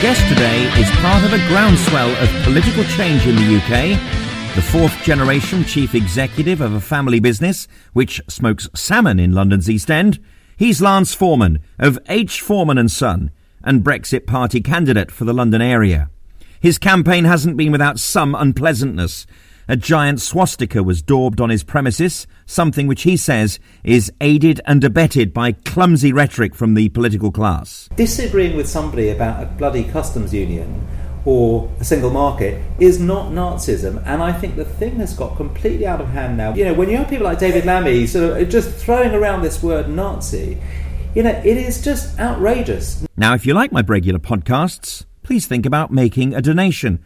guest today is part of a groundswell of political change in the UK. The fourth generation chief executive of a family business which smokes salmon in London's East End. He's Lance Forman of H. Forman and Son and Brexit Party candidate for the London area. His campaign hasn't been without some unpleasantness. A giant swastika was daubed on his premises, something which he says is aided and abetted by clumsy rhetoric from the political class. Disagreeing with somebody about a bloody customs union or a single market is not Nazism, and I think the thing has got completely out of hand now. You know, when you have people like David Lammy sort of just throwing around this word Nazi, you know, it is just outrageous. Now, if you like my regular podcasts, please think about making a donation.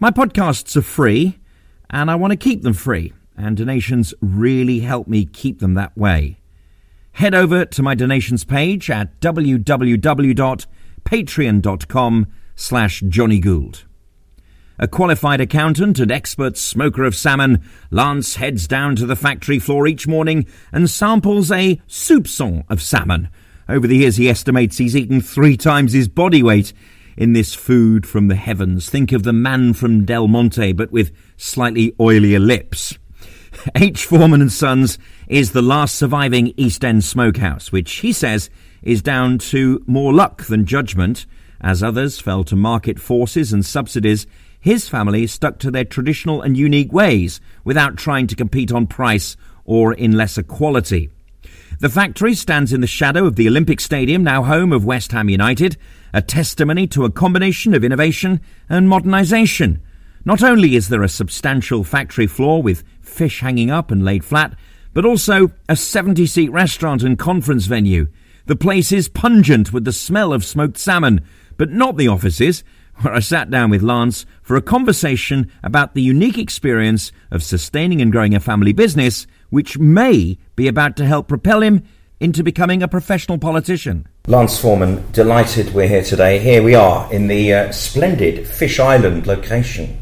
My podcasts are free and I want to keep them free, and donations really help me keep them that way. Head over to my donations page at www.patreon.com slash Johnny Gould. A qualified accountant and expert smoker of salmon, Lance heads down to the factory floor each morning and samples a soupçon of salmon. Over the years, he estimates he's eaten three times his body weight in this food from the heavens. Think of the man from Del Monte, but with slightly oilier lips. H. Forman and Sons is the last surviving East End smokehouse, which he says is down to more luck than judgment. As others fell to market forces and subsidies, his family stuck to their traditional and unique ways without trying to compete on price or in lesser quality. The factory stands in the shadow of the Olympic Stadium, now home of West Ham United, a testimony to a combination of innovation and modernisation. Not only is there a substantial factory floor with fish hanging up and laid flat, but also a 70 seat restaurant and conference venue. The place is pungent with the smell of smoked salmon, but not the offices, where I sat down with Lance for a conversation about the unique experience of sustaining and growing a family business, which may be about to help propel him into becoming a professional politician. Lance Forman, delighted we're here today. Here we are in the uh, splendid Fish Island location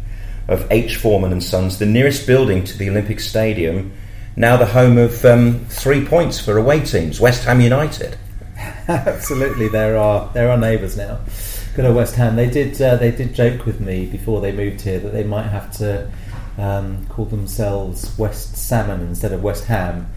of H. Forman and Sons, the nearest building to the Olympic Stadium, now the home of um, three points for away teams, West Ham United. Absolutely, there are there are neighbours now. Good old West Ham. They did uh, they did joke with me before they moved here that they might have to um, call themselves West Salmon instead of West Ham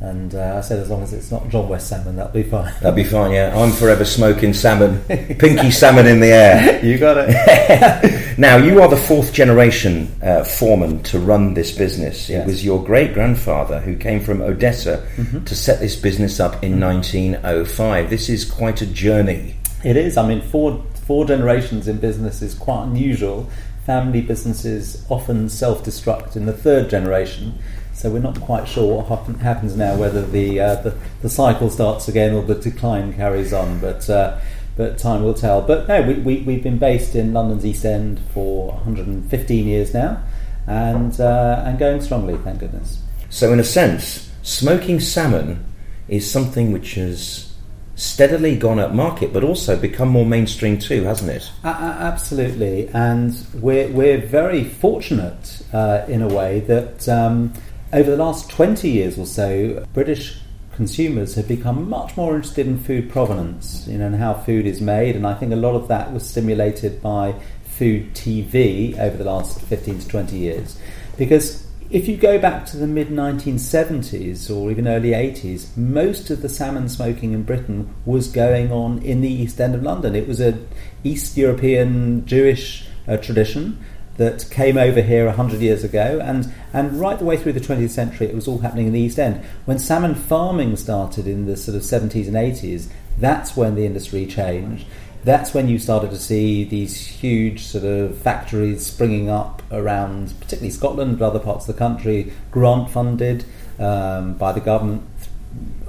and uh, I said, as long as it's not John West salmon, that'll be fine. That'll be fine, yeah. I'm forever smoking salmon, pinky salmon in the air. you got it. now, you are the fourth generation uh, foreman to run this business. Yes. It was your great grandfather who came from Odessa mm-hmm. to set this business up in 1905. This is quite a journey. It is. I mean, four four generations in business is quite unusual. Family businesses often self destruct in the third generation so we're not quite sure what happen, happens now, whether the, uh, the, the cycle starts again or the decline carries on. But uh, but time will tell. But no, we, we we've been based in London's East End for 115 years now, and uh, and going strongly, thank goodness. So in a sense, smoking salmon is something which has steadily gone up market, but also become more mainstream too, hasn't it? absolutely, and we're we're very fortunate uh, in a way that. Um, over the last 20 years or so, British consumers have become much more interested in food provenance, you know, and how food is made. And I think a lot of that was stimulated by food TV over the last 15 to 20 years. Because if you go back to the mid 1970s or even early 80s, most of the salmon smoking in Britain was going on in the East End of London. It was an East European Jewish uh, tradition that came over here 100 years ago, and, and right the way through the 20th century, it was all happening in the East End. When salmon farming started in the sort of 70s and 80s, that's when the industry changed. That's when you started to see these huge sort of factories springing up around, particularly Scotland, but other parts of the country, grant funded um, by the government,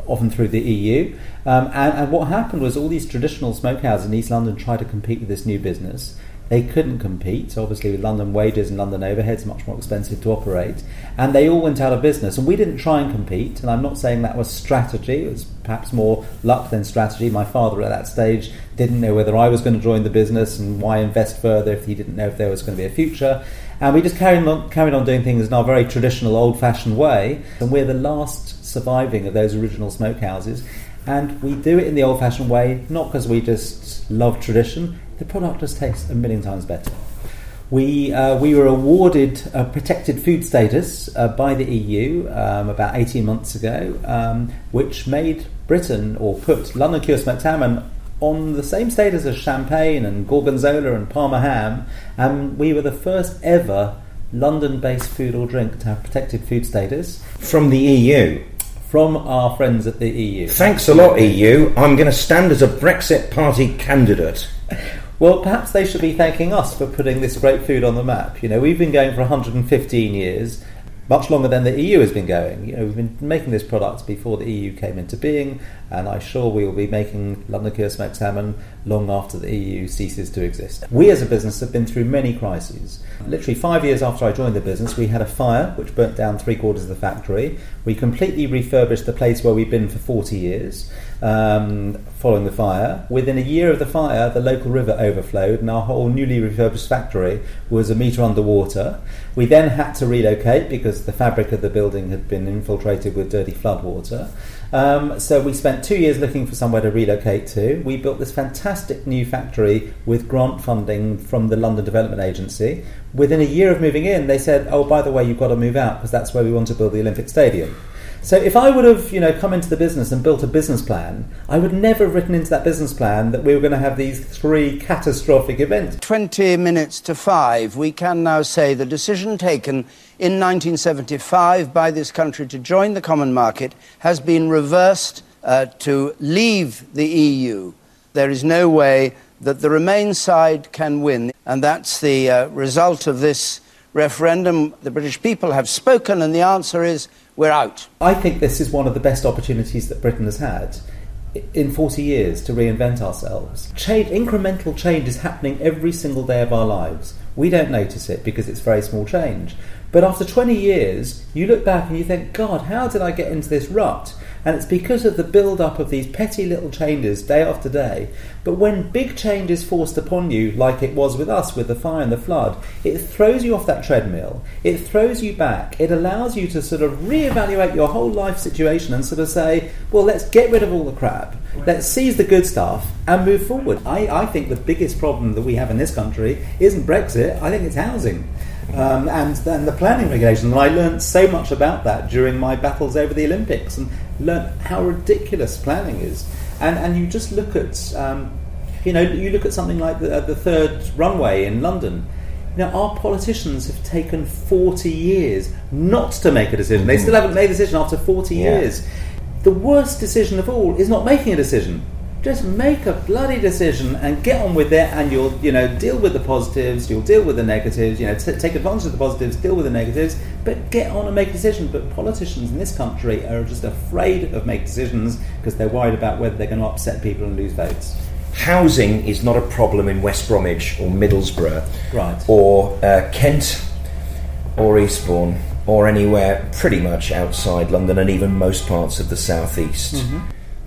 often through the EU. Um, and, and what happened was all these traditional smokehouses in East London tried to compete with this new business they couldn't compete. Obviously, with London wages and London overheads, much more expensive to operate. And they all went out of business. And we didn't try and compete. And I'm not saying that was strategy. It was perhaps more luck than strategy. My father at that stage didn't know whether I was going to join the business and why invest further if he didn't know if there was going to be a future. And we just carried on, carried on doing things in our very traditional, old fashioned way. And we're the last surviving of those original smokehouses. And we do it in the old fashioned way, not because we just love tradition, the product just tastes a million times better. We, uh, we were awarded a protected food status uh, by the EU um, about 18 months ago, um, which made Britain, or put London Cure Smoked Salmon on the same status as champagne and gorgonzola and parma ham, and we were the first ever London-based food or drink to have protected food status From the EU. from our friends at the EU. Thanks a lot, EU. I'm going to stand as a Brexit Party candidate. Well, perhaps they should be thanking us for putting this great food on the map. You know, we've been going for 115 years, much longer than the EU has been going. You know, we've been making this product before the EU came into being, and I'm sure we will be making London smoked salmon long after the EU ceases to exist. We as a business have been through many crises. Literally five years after I joined the business, we had a fire which burnt down three quarters of the factory. We completely refurbished the place where we've been for 40 years um, following the fire. Within a year of the fire, the local river overflowed, and our whole newly refurbished factory was a metre underwater. We then had to relocate because the fabric of the building had been infiltrated with dirty floodwater. Um, so we spent two years looking for somewhere to relocate to. We built this fantastic new factory with grant funding from the London Development Agency. Within a year of moving in, they said, "Oh, by the way, you've got to move out because that's where we want to build the Olympic Stadium." So if I would have, you know, come into the business and built a business plan, I would never have written into that business plan that we were going to have these three catastrophic events. 20 minutes to five, we can now say the decision taken in 1975 by this country to join the common market has been reversed uh, to leave the EU. There is no way that the Remain side can win, and that's the uh, result of this referendum. The British people have spoken, and the answer is we're out. I think this is one of the best opportunities that Britain has had in 40 years to reinvent ourselves. Change, incremental change is happening every single day of our lives. We don't notice it because it's very small change. But after 20 years, you look back and you think, God, how did I get into this rut? And it's because of the build up of these petty little changes day after day. But when big change is forced upon you, like it was with us with the fire and the flood, it throws you off that treadmill. It throws you back. It allows you to sort of reevaluate your whole life situation and sort of say, well, let's get rid of all the crap. Let's seize the good stuff and move forward. I, I think the biggest problem that we have in this country isn't Brexit, I think it's housing. Um, and then the planning regulations. And I learned so much about that during my battles over the Olympics and learned how ridiculous planning is. And, and you just look at, um, you know, you look at something like the, the third runway in London. Now, our politicians have taken 40 years not to make a decision. They still haven't made a decision after 40 Yeah. years. The worst decision of all is not making a decision. Just make a bloody decision and get on with it, and you'll, you know, deal with the positives, you'll deal with the negatives, you know, t- take advantage of the positives, deal with the negatives, but get on and make a decision. But politicians in this country are just afraid of making decisions because they're worried about whether they're going to upset people and lose votes. Housing is not a problem in West Bromwich or Middlesbrough Right. or uh, Kent or Eastbourne or anywhere pretty much outside London and even most parts of the southeast.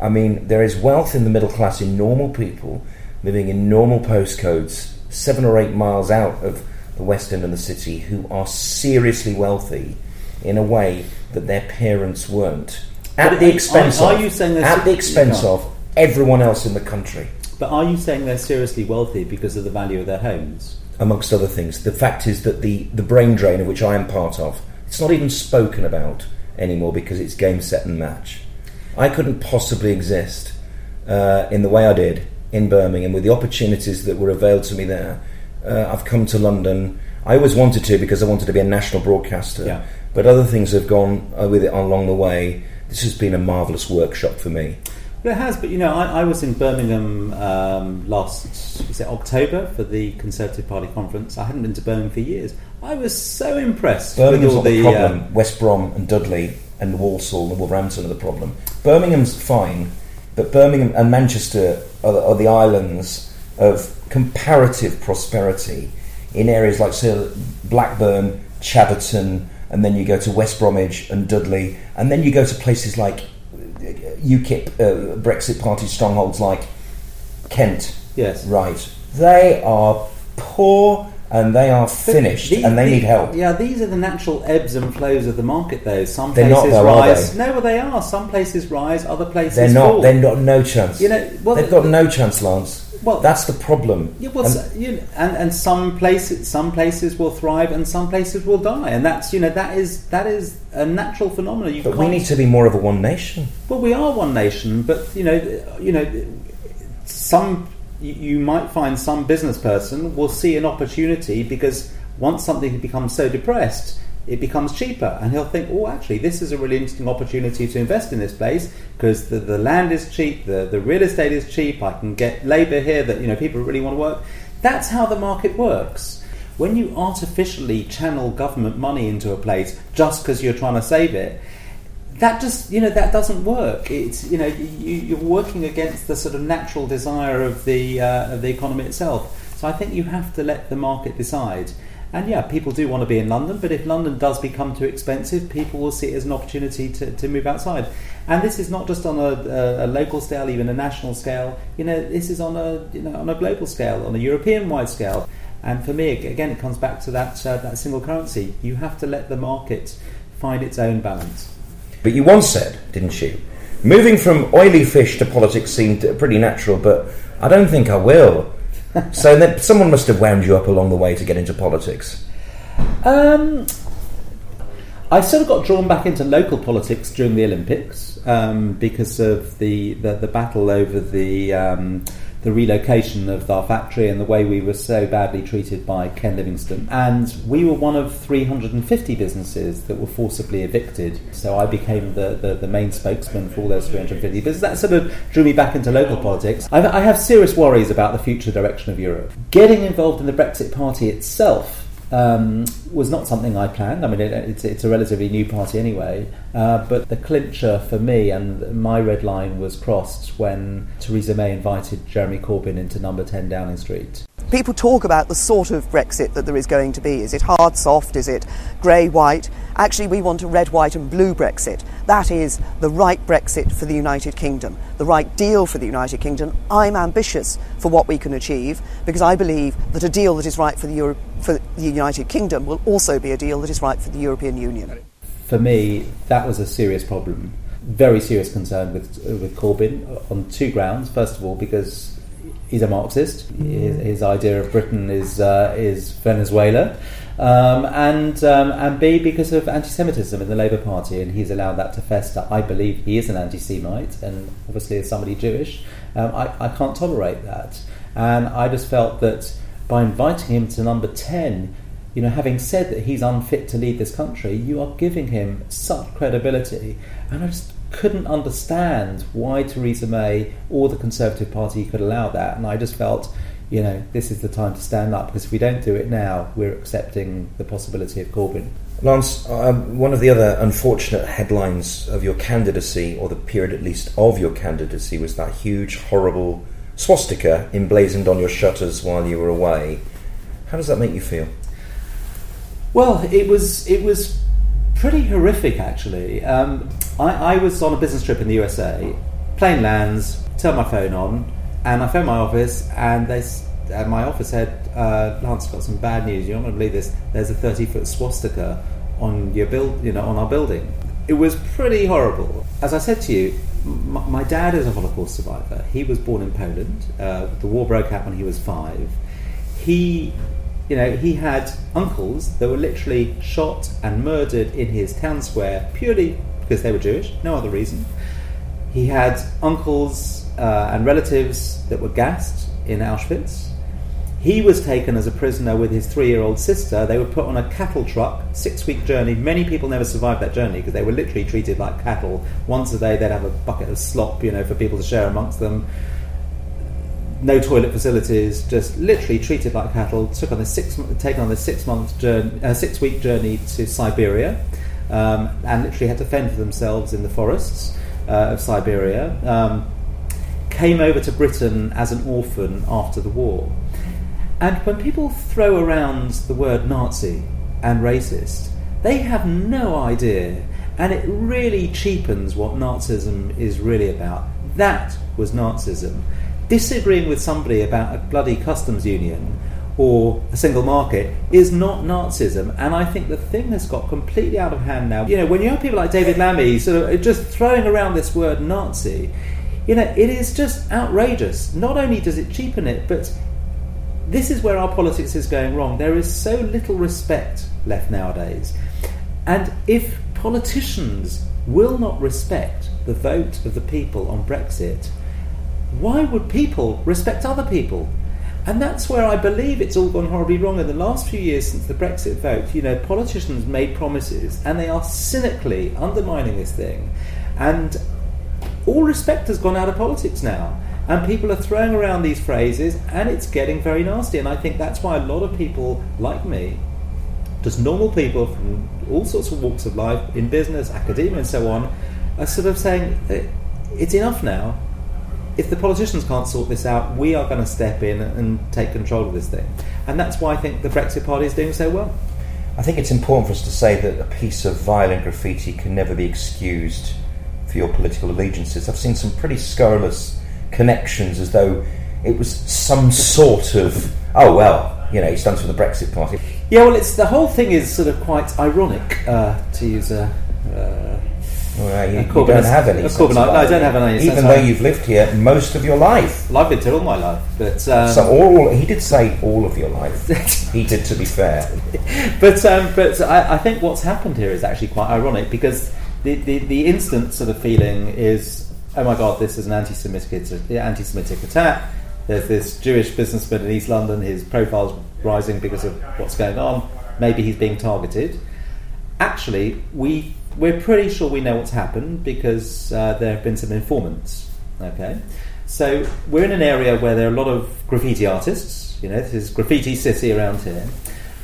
I mean, there is wealth in the middle class in normal people living in normal postcodes, seven or eight miles out of the West End of the city, who are seriously wealthy in a way that their parents weren't. At But the are- expense are of, you saying at the expense of everyone else in the country. But are you saying they're seriously wealthy because of the value of their homes? amongst other things. The fact is that the, the brain drain of which I am part of, it's not even spoken about anymore because it's game, set, and match. I couldn't possibly exist uh, in the way I did in Birmingham with the opportunities that were availed to me there. Uh, I've come to London. I always wanted to because I wanted to be a national broadcaster. Yeah. But other things have gone uh, with it along the way. This has been a marvellous workshop for me. Well, it has, but you know, I, I was in Birmingham um, last was it October for the Conservative Party conference. I hadn't been to Birmingham for years. I was so impressed Birmingham's with all not the the problem. uh, West Brom and Dudley and Walsall and Wolverhampton are the problem. Birmingham's fine, but Birmingham and Manchester are the, are the islands of comparative prosperity in areas like say, Blackburn, Chatterton, and then you go to West Bromwich and Dudley, and then you go to places like UKIP, uh, Brexit Party strongholds like Kent. yes. Right, they are poor and they are finished, These- and they these- need help. Yeah, these are the natural ebbs and flows of the market, though. Some They're not, places though, rise. No, well, they are. Some places rise, other places They're not. fall. They're not. No chance. You know, well, they've got no chance, Lance. Well, That's the problem. Yeah, well, And- s- you know, and and some places some places will thrive and some places will die, and that's you know that is that is a natural phenomenon. You but we need to be more of a one nation. Well, we are one nation, but you know, you know, some you- might find some business person will see an opportunity because once something becomes so depressed, it becomes cheaper, and he'll think, oh, actually, this is a really interesting opportunity to invest in this place because the, the land is cheap, the, the real estate is cheap, I can get labour here that you know people really want to work. That's how the market works. When you artificially channel government money into a place just because you're trying to save it, that just you know that doesn't work. It's you know you, you're working against the sort of natural desire of the uh, of the economy itself. So I think you have to let the market decide. And yeah, people do want to be in London, but if London does become too expensive, people will see it as an opportunity to, to move outside. And this is not just on a, a, a local scale, even a national scale. You know, this is on a you know on a global scale, on a European-wide scale. And for me, again, it comes back to that uh, that single currency. You have to let the market find its own balance. But you once said, didn't you? Moving from oily fish to politics seemed pretty natural, but I don't think I will. so then someone must have wound you up along the way to get into politics. Um, I sort of got drawn back into local politics during the Olympics um, because of the, the, the battle over the um, the relocation of our factory and the way we were so badly treated by Ken Livingstone. And we were one of 350 businesses that were forcibly evicted. So I became the, the, the main spokesman for all those 350 businesses. That sort of drew me back into local politics. I've, I have serious worries about the future direction of Europe. Getting involved in the Brexit Party itself um, was not something I planned. I mean, it, it's, it's a relatively new party anyway. Uh, but the clincher for me and my red line was crossed when Theresa May invited Jeremy Corbyn into number 10 Downing Street. People talk about the sort of Brexit that there is going to be. Is it hard, soft? Is it grey, white? Actually, we want a red, white, and blue Brexit. That is the right Brexit for the United Kingdom, the right deal for the United Kingdom. I'm ambitious for what we can achieve because I believe that a deal that is right for the, Euro- for the United Kingdom will also be a deal that is right for the European Union. For me, that was a serious problem. Very serious concern with, with Corbyn on two grounds. First of all, because he's a Marxist. His, his idea of Britain is uh, is Venezuela, um, and um, and B because of anti-Semitism in the Labour Party, and he's allowed that to fester. I believe he is an anti-Semite, and obviously as somebody Jewish, um, I, I can't tolerate that. And I just felt that by inviting him to number ten, you know, having said that he's unfit to lead this country, you are giving him such credibility, and I just couldn't understand why Theresa May or the Conservative Party could allow that. And I just felt, you know, this is the time to stand up because if we don't do it now, we're accepting the possibility of Corbyn. Lance, um, one of the other unfortunate headlines of your candidacy, or the period at least of your candidacy, was that huge, horrible swastika emblazoned on your shutters while you were away. How does that make you feel? Well, it was it was pretty horrific actually. Um, I, I was on a business trip in the USA. Plane lands, turn my phone on, and I phone my office, and they uh, my office said, uh, "Lance, got some bad news. You're not going to believe this. There's a 30 foot swastika on your build, you know, on our building." It was pretty horrible. As I said to you, m- my dad is a Holocaust survivor. He was born in Poland. Uh, the war broke out when he was five. He you know, he had uncles that were literally shot and murdered in his town square purely because they were Jewish, no other reason. He had uncles uh, and relatives that were gassed in Auschwitz. He was taken as a prisoner with his three year old sister. They were put on a cattle truck, six week journey. Many people never survived that journey because they were literally treated like cattle. Once a day, they'd have a bucket of slop, you know, for people to share amongst them no toilet facilities, just literally treated like cattle. Took on a six, taken on a six month journey, a six week journey to Siberia, um, and literally had to fend for themselves in the forests uh, of Siberia. Um, came over to Britain as an orphan after the war, and when people throw around the word Nazi and racist, they have no idea, and it really cheapens what Nazism is really about. That was Nazism disagreeing with somebody about a bloody customs union or a single market is not Nazism. And I think the thing that's got completely out of hand now. You know, when you have people like David Lammy sort of uh, just throwing around this word Nazi, You know, it is just outrageous. Not only does it cheapen it, but this is where our politics is going wrong. There is so little respect left nowadays. And if politicians will not respect the vote of the people on Brexit, why would people respect other people? And that's where I believe it's all gone horribly wrong in the last few years since the Brexit vote. You know, politicians made promises and they are cynically undermining this thing. And all respect has gone out of politics now. And people are throwing around these phrases and it's getting very nasty. And I think that's why a lot of people like me, just normal people from all sorts of walks of life, in business, academia, and so on, are sort of saying, it's enough now if the politicians can't sort this out, we are going to step in and take control of this thing. And that's why I think the Brexit Party is doing so well. I think it's important for us to say that a piece of violent graffiti can never be excused for your political allegiances. I've seen some pretty scurrilous connections as though it was some sort of, oh, well, you know, he stands for the Brexit Party. Yeah, well, it's the whole thing is sort of quite ironic, uh, to use a. Well, you, you don't have any. Corbyn, no, I don't have any. Even though you've lived here most of your life. Well, I've lived here all my life, but um, so all he did say all of your life. he did, to be fair. but um, but I, I, think what's happened here is actually quite ironic because the, the, the instant sort of feeling is, oh my god, this is an anti-Semitic anti-Semitic attack. There's this Jewish businessman in East London. His profile's rising because of what's going on. Maybe he's being targeted. Actually, we we're pretty sure we know what's happened because uh, there have been some informants. Okay, so we're in an area where there are a lot of graffiti artists. You know, this is graffiti city around here,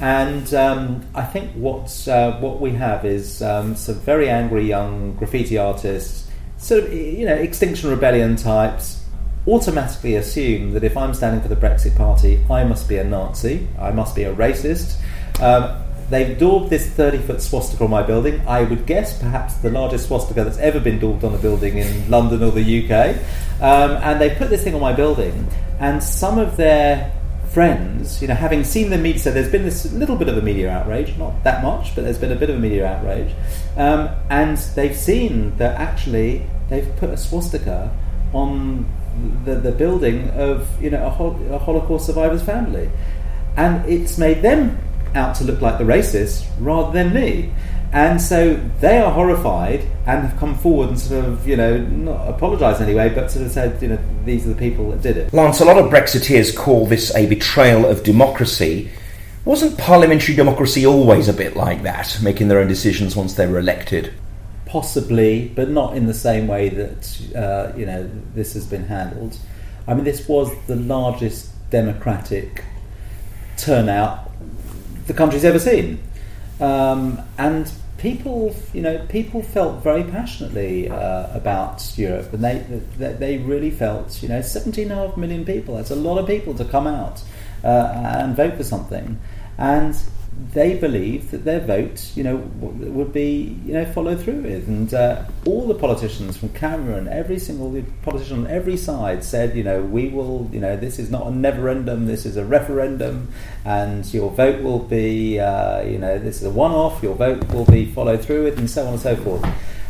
and um, I think what uh, what we have is um, some very angry young graffiti artists, sort of you know Extinction Rebellion types. Automatically assume that if I'm standing for the Brexit Party, I must be a Nazi, I must be a racist. Um, They've daubed this 30 foot swastika on my building. I would guess perhaps the largest swastika that's ever been daubed on a building in London or the UK. Um, and they put this thing on my building, and some of their friends, you know, having seen the media, so there's been this little bit of a media outrage, not that much, but there's been a bit of a media outrage, um, and they've seen that actually they've put a swastika on the, the building of, you know, a, hol- a Holocaust survivor's family. And it's made them out to look like the racist rather than me. And so they are horrified and have come forward and sort of, you know, not apologised anyway, but sort of said, you know, these are the people that did it. Lance, a lot of Brexiteers call this a betrayal of democracy. Wasn't parliamentary democracy always a bit like that, making their own decisions once they were elected? Possibly, but not in the same way that, uh, you know, this has been handled. I mean, this was the largest democratic turnout the country's ever seen. Um, and people, you know, people felt very passionately uh, about Europe, and they, they, they really felt, you know, 17 and a half million people. That's a lot of people to come out uh, and vote for something, and they believed that their vote, you know, would be, you know, followed through with. And uh, all the politicians from Cameron, every single politician on every side said, you know, we will, you know, this is not a neverendum, this is a referendum, and your vote will be, uh, you know, this is a one-off, your vote will be followed through with, and so on and so forth.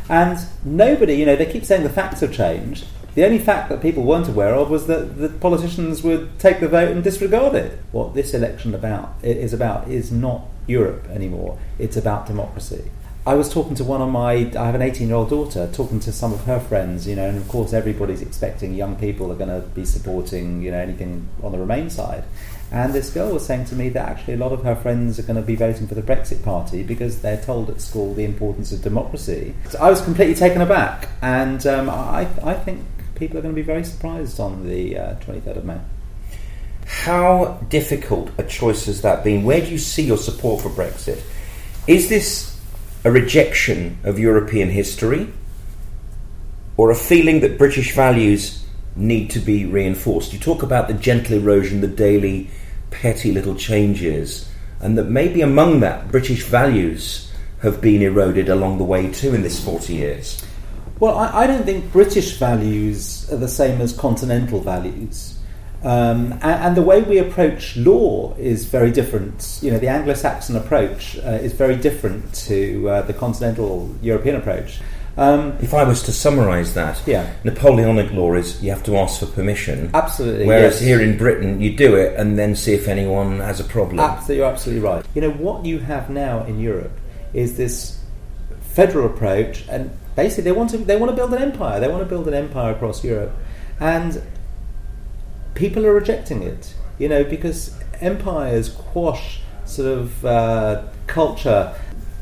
And nobody, you know, they keep saying the facts have changed. The only fact that people weren't aware of was that the politicians would take the vote and disregard it. What this election about is about is not Europe anymore. It's about democracy. I was talking to one of my, I have an 18 year old daughter, talking to some of her friends, you know, and of course everybody's expecting young people are going to be supporting, you know, anything on the Remain side. And this girl was saying to me that actually a lot of her friends are going to be voting for the Brexit Party because they're told at school the importance of democracy. So I was completely taken aback, and um, I, I think people are going to be very surprised on the uh, 23rd of May. How difficult a choice has that been? Where do you see your support for Brexit? Is this a rejection of European history or a feeling that British values need to be reinforced? You talk about the gentle erosion, the daily petty little changes, and that maybe among that, British values have been eroded along the way too in this 40 years. Well, I, I, don't think British values are the same as continental values. Um, and, and, the way we approach law is very different. You know, the Anglo-Saxon approach uh, is very different to uh, the continental European approach. Um, if I was to summarise that, yeah. Napoleonic law is you have to ask for permission. Absolutely. Whereas yes. here in Britain, you do it and then see if anyone has a problem. Absolutely, you're absolutely right. You know what you have now in Europe is this federal approach, and basically they want to they want to build an empire. They want to build an empire across Europe, and people are rejecting it, you know, because empires quash sort of uh, culture,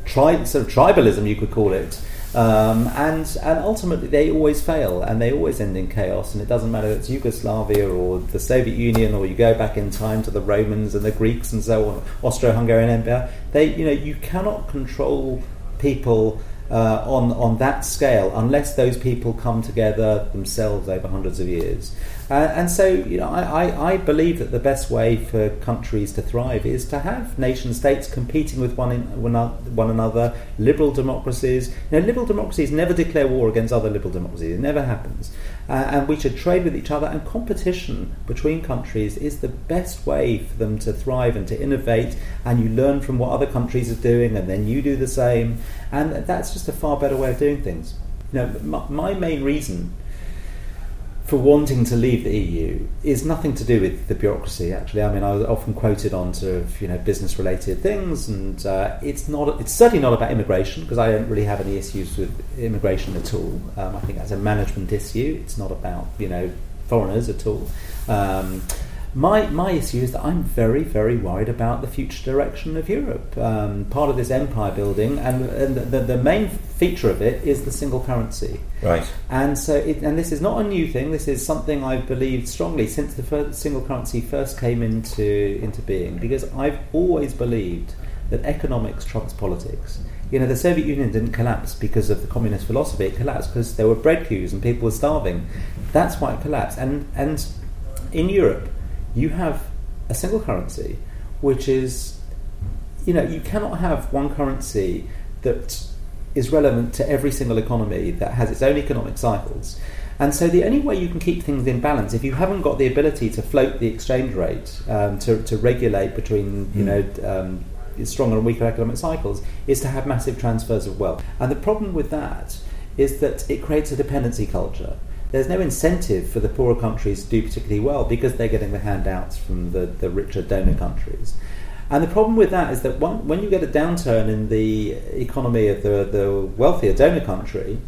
tri- sort of tribalism, you could call it. Um, and and ultimately they always fail and they always end in chaos and it doesn't matter if it's Yugoslavia or the Soviet Union or you go back in time to the Romans and the Greeks and so on Austro-Hungarian Empire they you know you cannot control people uh, on on that scale unless those people come together themselves over hundreds of years. Uh, and so, you know, I, I, I, believe that the best way for countries to thrive is to have nation states competing with one, in, one another, liberal democracies. You know, liberal democracies never declare war against other liberal democracies. It never happens. Uh, and we should trade with each other. And competition between countries is the best way for them to thrive and to innovate. And you learn from what other countries are doing, and then you do the same. And that's just a far better way of doing things. You know, my, my main reason for wanting to leave the EU is nothing to do with the bureaucracy. Actually, I mean, I was often quoted on sort of you know business related things, and uh, it's not. It's certainly not about immigration because I don't really have any issues with immigration at all. Um, I think that's a management issue. It's not about you know foreigners at all. Um, my, my issue is that I'm very, very worried about the future direction of Europe. Um, part of this empire building, and, and the, the, main feature of it is the single currency. Right. And so, it, and this is not a new thing. This is something I've believed strongly since the first, single currency first came into into being. Because I've always believed that economics trumps politics. You know, the Soviet Union didn't collapse because of the communist philosophy. It collapsed because there were bread queues and people were starving. That's why it collapsed. And and in Europe you have a single currency, which is, you know, you cannot have one currency that is relevant to every single economy that has its own economic cycles. And so the only way you can keep things in balance, if you haven't got the ability to float the exchange rate, um, to, to regulate between, you mm. know, um, stronger and weaker economic cycles, is to have massive transfers of wealth. And the problem with that is that it creates a dependency culture there's no incentive for the poorer countries to do particularly well because they're getting the handouts from the, the richer donor countries. And the problem with that is that one, when you get a downturn in the economy of the, the wealthier donor country,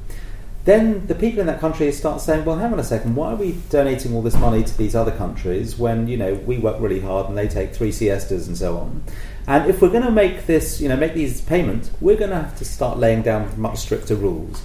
then the people in that country start saying, well, hang on a second, why are we donating all this money to these other countries when, you know, we work really hard and they take three siestas and so on? And if we're going to make this, you know, make these payments, we're going to have to start laying down much stricter rules.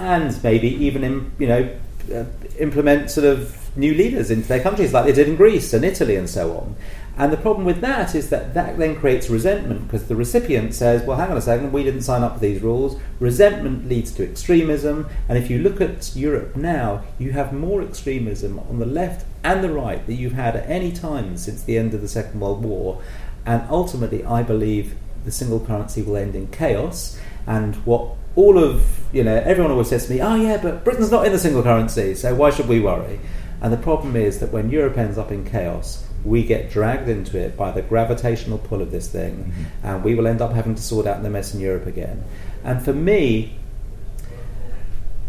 And maybe even, in, you know, uh, implement sort of new leaders into their countries, like they did in Greece and Italy and so on. And the problem with that is that that then creates resentment because the recipient says, well, hang on a second, we didn't sign up for these rules. Resentment leads to extremism. And if you look at Europe now, you have more extremism on the left and the right that you've had at any time since the end of the Second World War. And ultimately, I believe the single currency will end in chaos. And what all of you know everyone always says to me, "Oh yeah, but Britain's not in the single currency, so why should we worry?" And the problem is that when Europe ends up in chaos, we get dragged into it by the gravitational pull of this thing, mm-hmm. and we will end up having to sort out the mess in Europe again. And for me,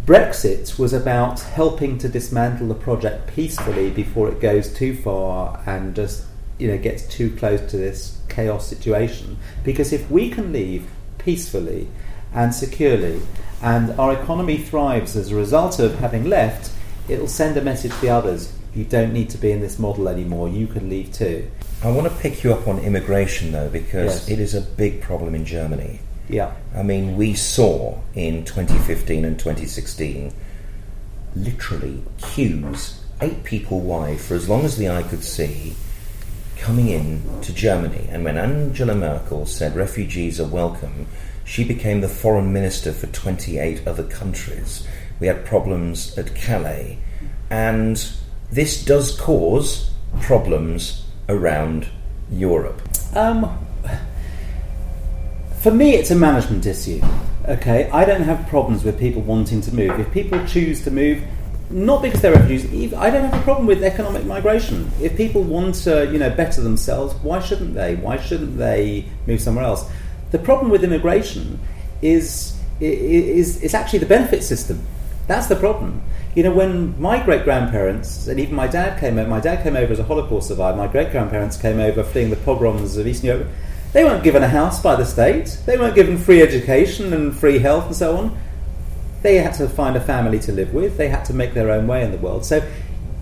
Brexit was about helping to dismantle the project peacefully before it goes too far and just you know gets too close to this chaos situation. Because if we can leave peacefully and securely, and our economy thrives as a result of having left, it'll send a message to the others. You don't need to be in this model anymore. You can leave too. I want to pick you up on immigration though, because yes. it is a big problem in Germany. Yeah. I mean, we saw in 2015 and 2016 literally queues, eight people wide, for as long as the eye could see, coming in to Germany. And when Angela Merkel said refugees are welcome, she became the foreign minister for 28 other countries. We had problems at Calais. And this does cause problems around Europe. Um, for me, it's a management issue. Okay, I don't have problems with people wanting to move. If people choose to move, not because they're refugees. I don't have a problem with economic migration. If people want to, you know, better themselves, why shouldn't they? Why shouldn't they move somewhere else? The problem with immigration is is it's actually the benefit system. That's the problem. You know, when my great grandparents and even my dad came over, my dad came over as a Holocaust survivor. My great grandparents came over fleeing the pogroms of Eastern Europe. They weren't given a house by the state. They weren't given free education and free health and so on they had to find a family to live with. They had to make their own way in the world. So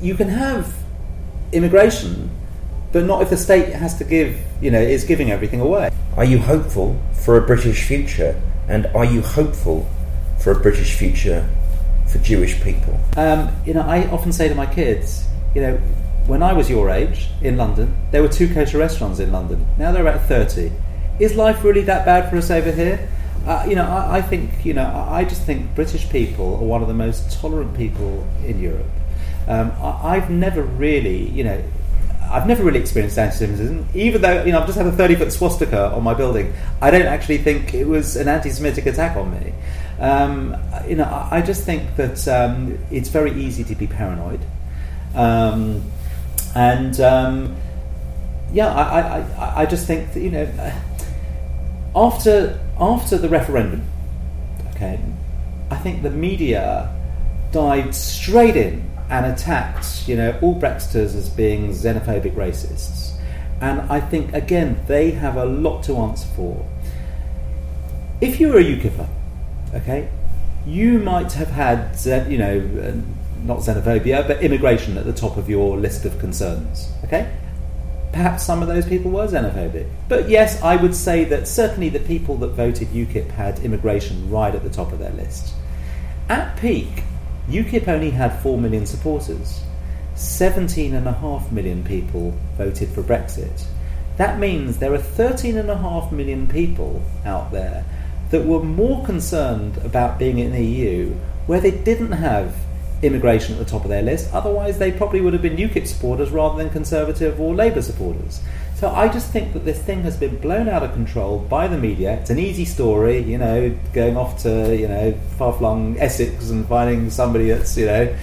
you can have immigration, but not if the state has to give, you know, is giving everything away. Are you hopeful for a British future? And are you hopeful for a British future for Jewish people? Um, you know, I often say to my kids, you know, when I was your age in London, there were two kosher restaurants in London. Now there are about 30. Is life really that bad for us over here? Uh, you know, I, I, think you know, I just think British people are one of the most tolerant people in Europe. Um, I, have never really, you know, I've never really experienced anti-Semitism, even though you know I've just had a thirty-foot swastika on my building. I don't actually think it was an anti-Semitic attack on me. Um, you know, I, I, just think that um, it's very easy to be paranoid, um, and um, yeah, I, I, I just think that you know after after the referendum, okay, I think the media dived straight in and attacked, you know, all Brexiters as being xenophobic racists. And I think, again, they have a lot to answer for. If you were a UKIPer, okay, you might have had, you know, uh, not xenophobia, but immigration at the top of your list of concerns, okay? perhaps some of those people were xenophobic. But yes, I would say that certainly the people that voted UKIP had immigration right at the top of their list. At peak, UKIP only had 4 million supporters. 17.5 million people voted for Brexit. That means there are 13.5 million people out there that were more concerned about being in the EU where they didn't have immigration at the top of their list. Otherwise, they probably would have been UKIP supporters rather than Conservative or Labour supporters. So I just think that this thing has been blown out of control by the media. It's an easy story, you know, going off to you know far-flung Essex and finding somebody that's you know,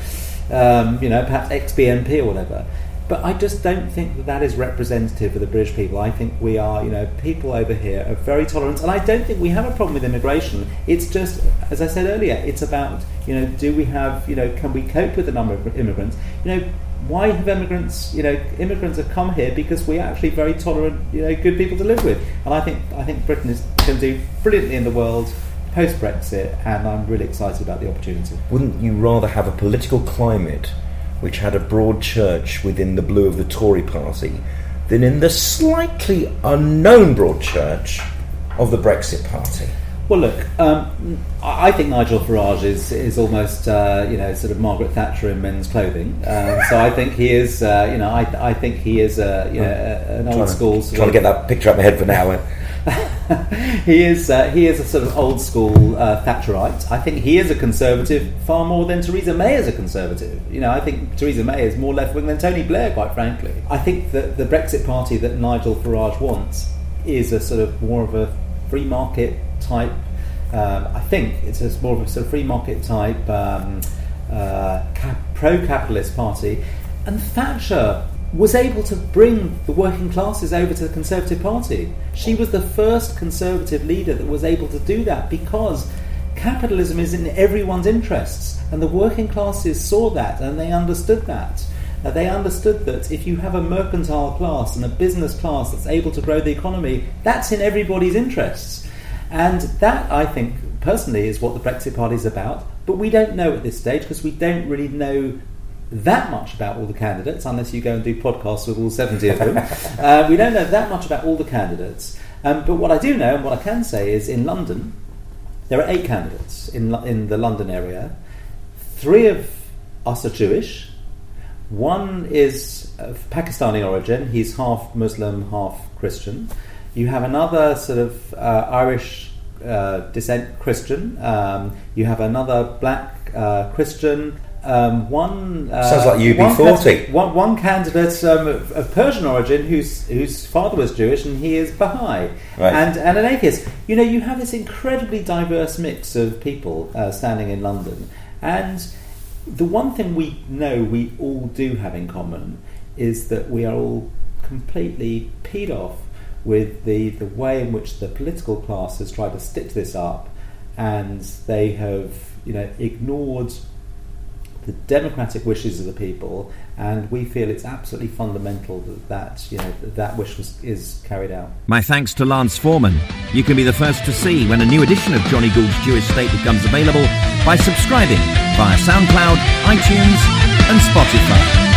um, you know, perhaps ex-BNP or whatever. But I just don't think that that is representative of the British people. I think we are, you know, people over here are very tolerant, and I don't think we have a problem with immigration. It's just, as I said earlier, it's about, you know, do we have, you know, can we cope with the number of immigrants? You know, why have immigrants, you know, immigrants have come here because we're actually very tolerant, you know, good people to live with. And I think I think Britain is going to do brilliantly in the world post Brexit, and I'm really excited about the opportunity. Wouldn't you rather have a political climate which had a broad church within the blue of the Tory party, than in the slightly unknown broad church of the Brexit party. Well, look, um, I think Nigel Farage is is almost uh, you know sort of Margaret Thatcher in men's clothing. Um, so I think he is uh, you know I, I think he is a you know an old school. trying to get that picture up my head for now. he is uh, he is a sort of old school uh, Thatcherite. I think he is a conservative far more than Theresa May is a conservative. You know, I think Theresa May is more left wing than Tony Blair, quite frankly. I think that the Brexit Party that Nigel Farage wants is a sort of more of a free market type. Um, I think it's a, more of a sort of free market type um, uh, cap- pro-capitalist party, and Thatcher was able to bring the working classes over to the Conservative Party. She was the first Conservative leader that was able to do that because capitalism is in everyone's interests, and the working classes saw that and they understood that. Uh, they understood that if you have a mercantile class and a business class that's able to grow the economy, that's in everybody's interests. And that, I think, personally, is what the Brexit Party is about. But we don't know at this stage because we don't really know that much about all the candidates unless you go and do podcasts with all 70 of them. uh, we don't know that much about all the candidates. Um, but what I do know and what I can say is in London, there are eight candidates in, in the London area. Three of us are Jewish. One is of Pakistani origin. He's half Muslim, half Christian. You have another sort of uh, Irish uh, descent Christian. Um, you have another black uh, Christian um, one uh, sounds like UB40. One, one, candidate um, of, of, Persian origin whose whose father was Jewish and he is Baha'i, right. and and an atheist. You know, you have this incredibly diverse mix of people uh, standing in London, and the one thing we know we all do have in common is that we are all completely peed off with the, the way in which the political class has tried to stitch this up and they have you know ignored the democratic wishes of the people and we feel it's absolutely fundamental that that, you know, that wish was, is carried out. My thanks to Lance Forman. You can be the first to see when a new edition of Johnny Gould's Jewish State becomes available by subscribing via SoundCloud, iTunes and Spotify.